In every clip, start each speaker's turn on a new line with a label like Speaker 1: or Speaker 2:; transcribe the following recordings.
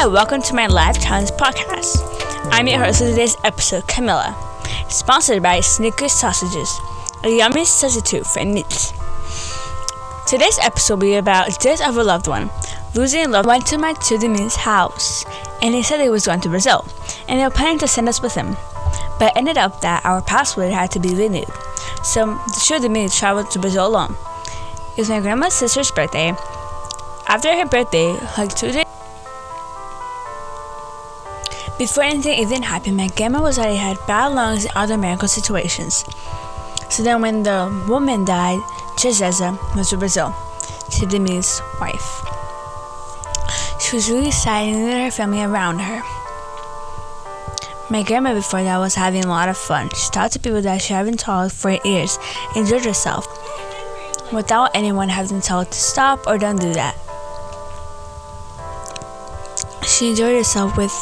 Speaker 1: Hi, welcome to my Life Challenge podcast. I'm your host for today's episode, Camilla, sponsored by Snickers Sausages, a yummy substitute for meat. Today's episode will be about death of a loved one. Losing a loved one to my the house, and he said he was going to Brazil, and they were planning to send us with him. But ended up that our passport had to be renewed, so the me traveled to Brazil alone. It was my grandma's sister's birthday. After her birthday, like two days before anything even happened, my grandma was already had bad lungs and other medical situations. So then, when the woman died, Jezeza moved to Brazil, to Demi's wife. She was really sad and needed her family around her. My grandma before that was having a lot of fun. She talked to people that she hadn't talked for years, enjoyed herself, without anyone having to tell her to stop or don't do that. She enjoyed herself with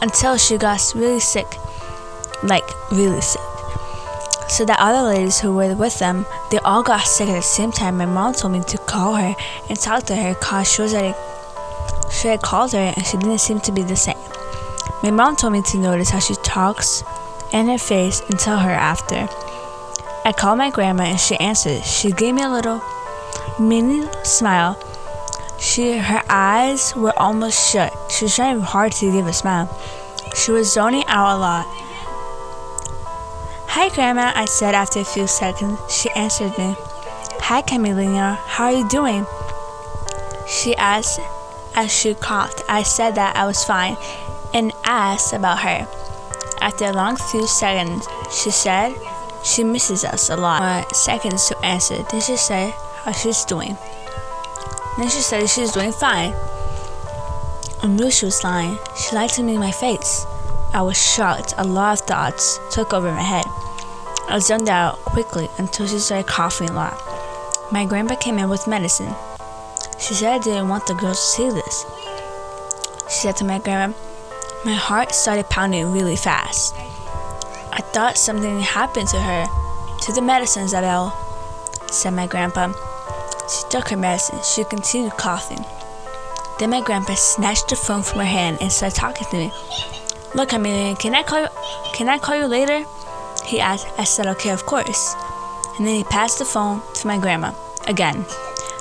Speaker 1: until she got really sick. Like, really sick. So the other ladies who were with them, they all got sick at the same time. My mom told me to call her and talk to her because she was already, she had called her and she didn't seem to be the same. My mom told me to notice how she talks and her face and tell her after. I called my grandma and she answered. She gave me a little mini smile she, her eyes were almost shut. She was trying hard to give a smile. She was zoning out a lot. Hi, Grandma, I said after a few seconds. She answered me. Hi, Camilina, how are you doing? She asked as she coughed. I said that I was fine and asked about her. After a long few seconds, she said she misses us a lot. Seconds to answer. Then she said how she's doing. Then she said she was doing fine. I knew she was lying. She lied to me in my face. I was shocked. A lot of thoughts took over my head. I zoned out quickly until she started coughing a lot. My grandpa came in with medicine. She said I didn't want the girls to see this. She said to my grandma, My heart started pounding really fast. I thought something happened to her. To the medicine, Isabel, said my grandpa. She took her medicine. She continued coughing. Then my grandpa snatched the phone from her hand and started talking to me. Look, Amelia, can I call you? Can I call you later? He asked. I said, okay, of course. And then he passed the phone to my grandma again.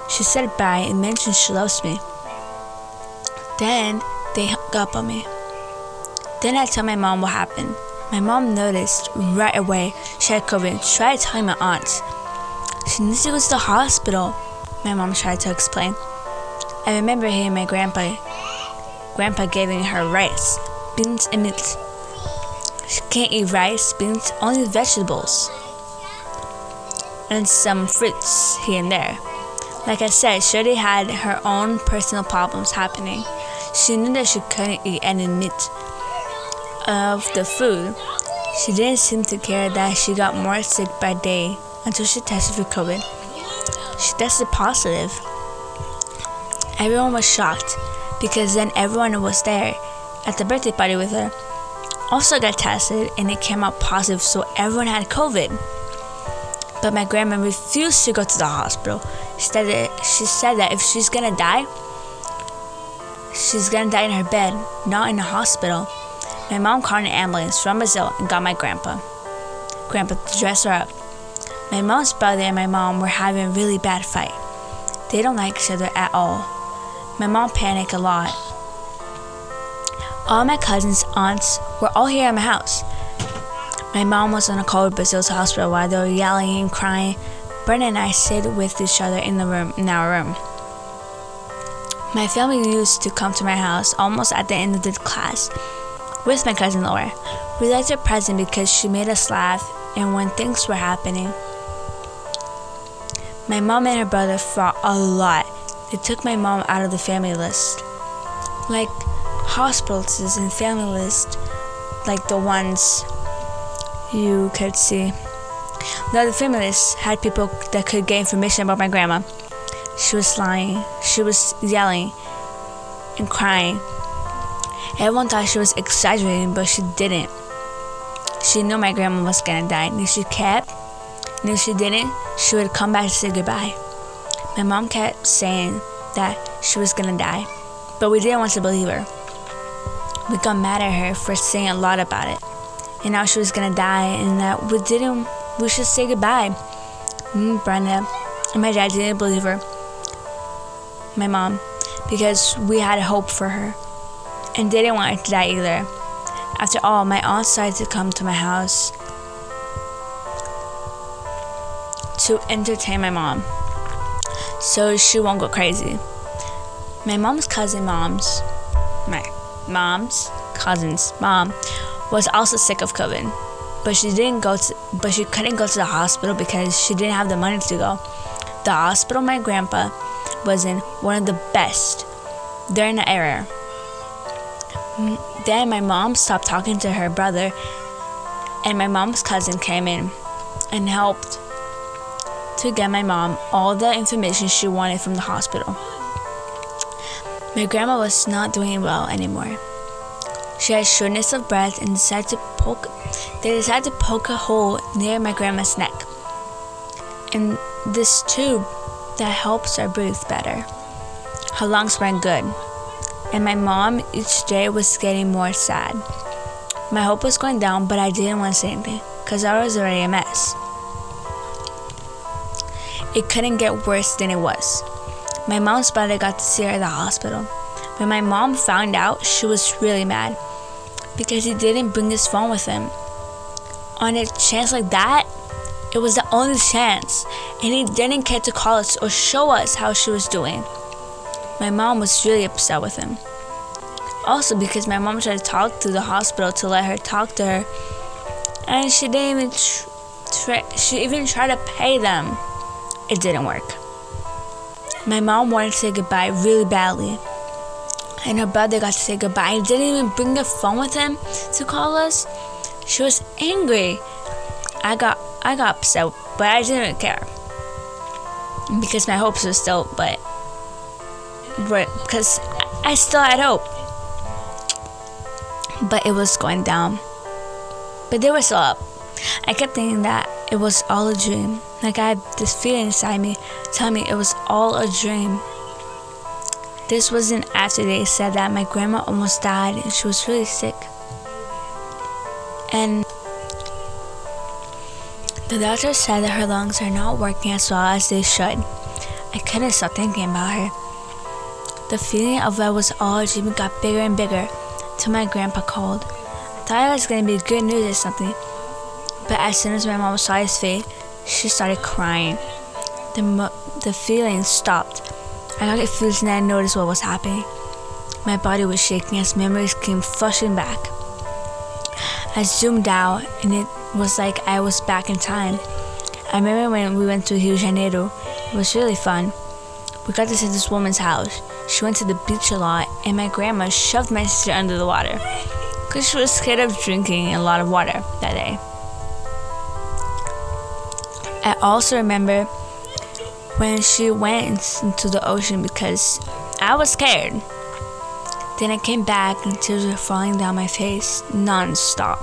Speaker 1: She said bye and mentioned she loves me. Then they hung up on me. Then I told my mom what happened. My mom noticed right away she had COVID. She tried telling my aunt. She needs to go to the hospital my mom tried to explain. I remember hearing my grandpa grandpa giving her rice, beans and meat. She can't eat rice, beans, only vegetables. And some fruits here and there. Like I said, Shirley had her own personal problems happening. She knew that she couldn't eat any meat of the food. She didn't seem to care that she got more sick by day until she tested for COVID. She tested positive. Everyone was shocked because then everyone who was there at the birthday party with her also got tested and it came out positive, so everyone had COVID. But my grandma refused to go to the hospital. She said that, she said that if she's gonna die, she's gonna die in her bed, not in the hospital. My mom called an ambulance from Brazil and got my grandpa. Grandpa dressed her up. My mom's brother and my mom were having a really bad fight. They don't like each other at all. My mom panicked a lot. All my cousins, aunts were all here at my house. My mom was on a call with Brazil's hospital while they were yelling and crying. Brenda and I sit with each other in the room in our room. My family used to come to my house almost at the end of the class with my cousin Laura. We liked her present because she made us laugh and when things were happening. My mom and her brother fought a lot. They took my mom out of the family list. Like hospitals and family list, like the ones you could see. Now the family list had people that could get information about my grandma. She was lying, she was yelling and crying. Everyone thought she was exaggerating, but she didn't. She knew my grandma was gonna die, and she kept and if she didn't, she would come back to say goodbye. My mom kept saying that she was gonna die, but we didn't want to believe her. we got mad at her for saying a lot about it. And now she was gonna die and that we didn't we should say goodbye. Me, Brenda, and my dad didn't believe her. My mom, because we had hope for her. And didn't want her to die either. After all, my aunt decided to come to my house to entertain my mom so she won't go crazy. My mom's cousin, mom's, my mom's cousin's mom was also sick of COVID, but she didn't go to, but she couldn't go to the hospital because she didn't have the money to go. The hospital my grandpa was in, one of the best there in the area. Then my mom stopped talking to her brother, and my mom's cousin came in and helped to get my mom all the information she wanted from the hospital. My grandma was not doing well anymore. She had shortness of breath and decided to poke they decided to poke a hole near my grandma's neck. And this tube that helps her breathe better. Her lungs weren't good. And my mom each day was getting more sad. My hope was going down, but I didn't want to say anything because I was already a mess. It couldn't get worse than it was. My mom's brother got to see her at the hospital. When my mom found out, she was really mad because he didn't bring his phone with him. On a chance like that, it was the only chance, and he didn't care to call us or show us how she was doing. My mom was really upset with him. Also, because my mom tried to talk to the hospital to let her talk to her, and she didn't even try, she even tried to pay them it didn't work. My mom wanted to say goodbye really badly. And her brother got to say goodbye and didn't even bring the phone with him to call us. She was angry. I got I got upset, but I didn't care. Because my hopes were still but but because I still had hope. But it was going down. But they were still up. I kept thinking that it was all a dream. Like I had this feeling inside me telling me it was all a dream. This wasn't after they said that my grandma almost died and she was really sick. And the doctor said that her lungs are not working as well as they should. I couldn't stop thinking about her. The feeling of it was all a dream got bigger and bigger till my grandpa called. I thought it was gonna be good news or something. But as soon as my mom saw his face, she started crying. The, mo- the feeling stopped. I got confused and I noticed what was happening. My body was shaking as memories came flushing back. I zoomed out and it was like I was back in time. I remember when we went to Rio de Janeiro. It was really fun. We got to see this woman's house. She went to the beach a lot, and my grandma shoved my sister under the water because she was scared of drinking a lot of water that day. I also remember when she went into the ocean because I was scared. Then I came back and tears were falling down my face non-stop.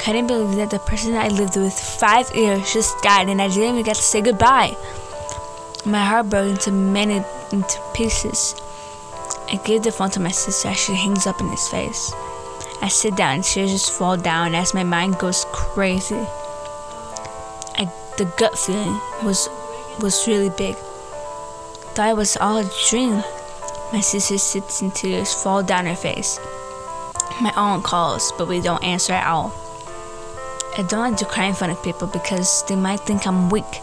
Speaker 1: Couldn't believe that the person I lived with five years just died and I didn't even get to say goodbye. My heart broke into many into pieces. I gave the phone to my sister as she hangs up in his face. I sit down and tears just fall down as my mind goes crazy the gut feeling was was really big. Thought it was all a dream. My sister sits in tears fall down her face. My aunt calls, but we don't answer at all. I don't like to cry in front of people because they might think I'm weak.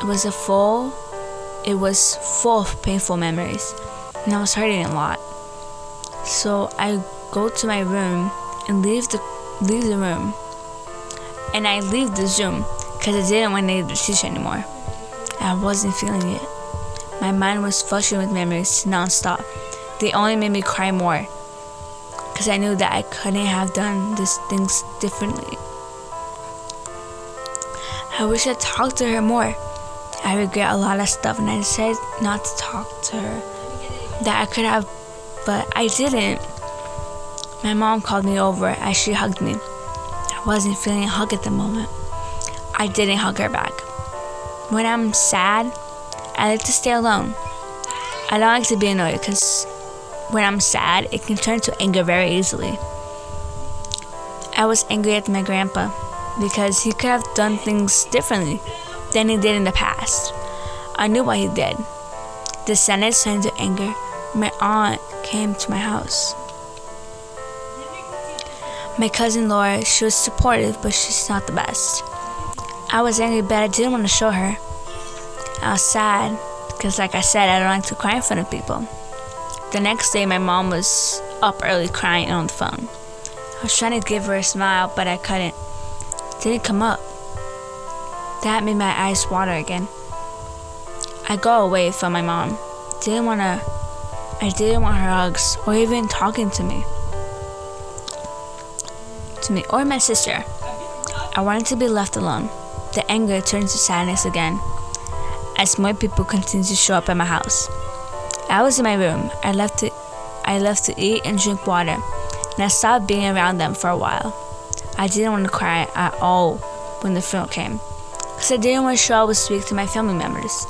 Speaker 1: It was a full it was full of painful memories and I was hurting a lot. So I go to my room and leave the leave the room. And I leave the Zoom because I didn't want the teacher anymore. I wasn't feeling it. My mind was flushing with memories nonstop. They only made me cry more because I knew that I couldn't have done these things differently. I wish I talked to her more. I regret a lot of stuff and I decided not to talk to her. That I could have, but I didn't. My mom called me over as she hugged me. I wasn't feeling a hug at the moment. I didn't hug her back. When I'm sad, I like to stay alone. I don't like to be annoyed because when I'm sad, it can turn to anger very easily. I was angry at my grandpa because he could have done things differently than he did in the past. I knew what he did. The sadness turned to anger. My aunt came to my house. My cousin Laura, she was supportive, but she's not the best. I was angry, but I didn't want to show her. I was sad because, like I said, I don't like to cry in front of people. The next day, my mom was up early crying on the phone. I was trying to give her a smile, but I couldn't. It didn't come up. That made my eyes water again. I go away from my mom. Didn't want to. I didn't want her hugs or even talking to me. To me or my sister. I wanted to be left alone. The anger turned to sadness again as more people continued to show up at my house. I was in my room. I left to, I left to eat and drink water, and I stopped being around them for a while. I didn't want to cry at all when the funeral came, because I didn't want to show I would speak to my family members.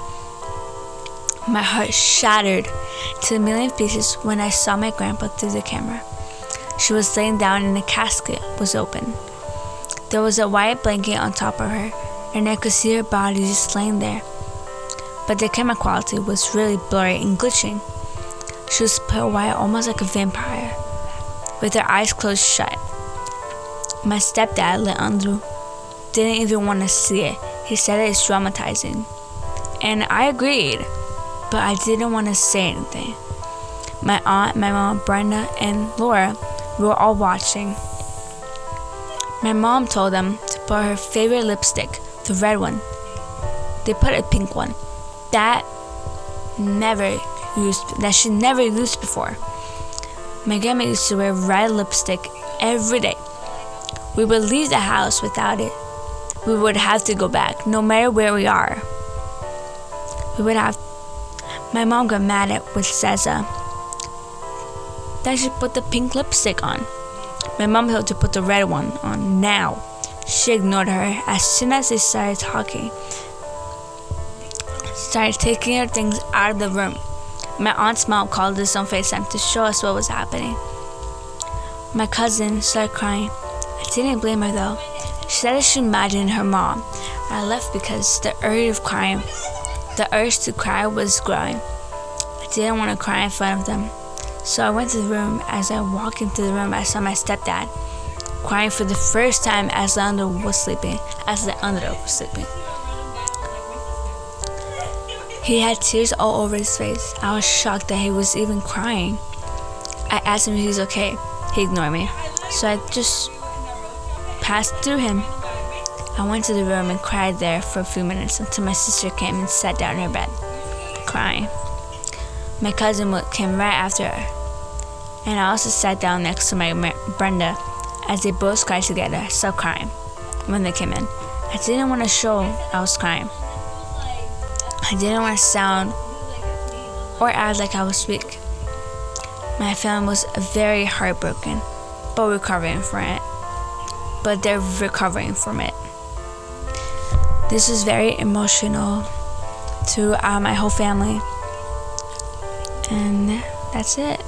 Speaker 1: My heart shattered to a million pieces when I saw my grandpa through the camera. She was laying down and the casket was open. There was a white blanket on top of her, and I could see her body just laying there but the camera quality was really blurry and glitching. She was pale white, almost like a vampire, with her eyes closed shut. My stepdad, Leandro, didn't even want to see it. He said it's traumatizing. And I agreed, but I didn't want to say anything. My aunt, my mom, Brenda, and Laura were all watching. My mom told them to put her favorite lipstick, the red one. They put a pink one that never used that she never used before. My grandma used to wear red lipstick every day. We would leave the house without it. We would have to go back, no matter where we are. We would have. My mom got mad at with Cesar that she put the pink lipstick on. My mom told to put the red one on now. She ignored her as soon as they started talking started taking her things out of the room. My aunt's mom called us on FaceTime to show us what was happening. My cousin started crying. I didn't blame her though. She said she imagined her mom. I left because the urge of crying, the urge to cry was growing. I didn't want to cry in front of them. So I went to the room. As I walked into the room, I saw my stepdad crying for the first time as Leandro was sleeping, as Leandro was sleeping. He had tears all over his face. I was shocked that he was even crying. I asked him if he's okay. He ignored me. So I just passed through him. I went to the room and cried there for a few minutes until my sister came and sat down in her bed, crying. My cousin came right after her. And I also sat down next to my Brenda as they both cried together, still crying when they came in. I didn't want to show I was crying. I didn't want to sound or act like I was weak. My family was very heartbroken, but recovering from it. But they're recovering from it. This was very emotional to uh, my whole family. And that's it.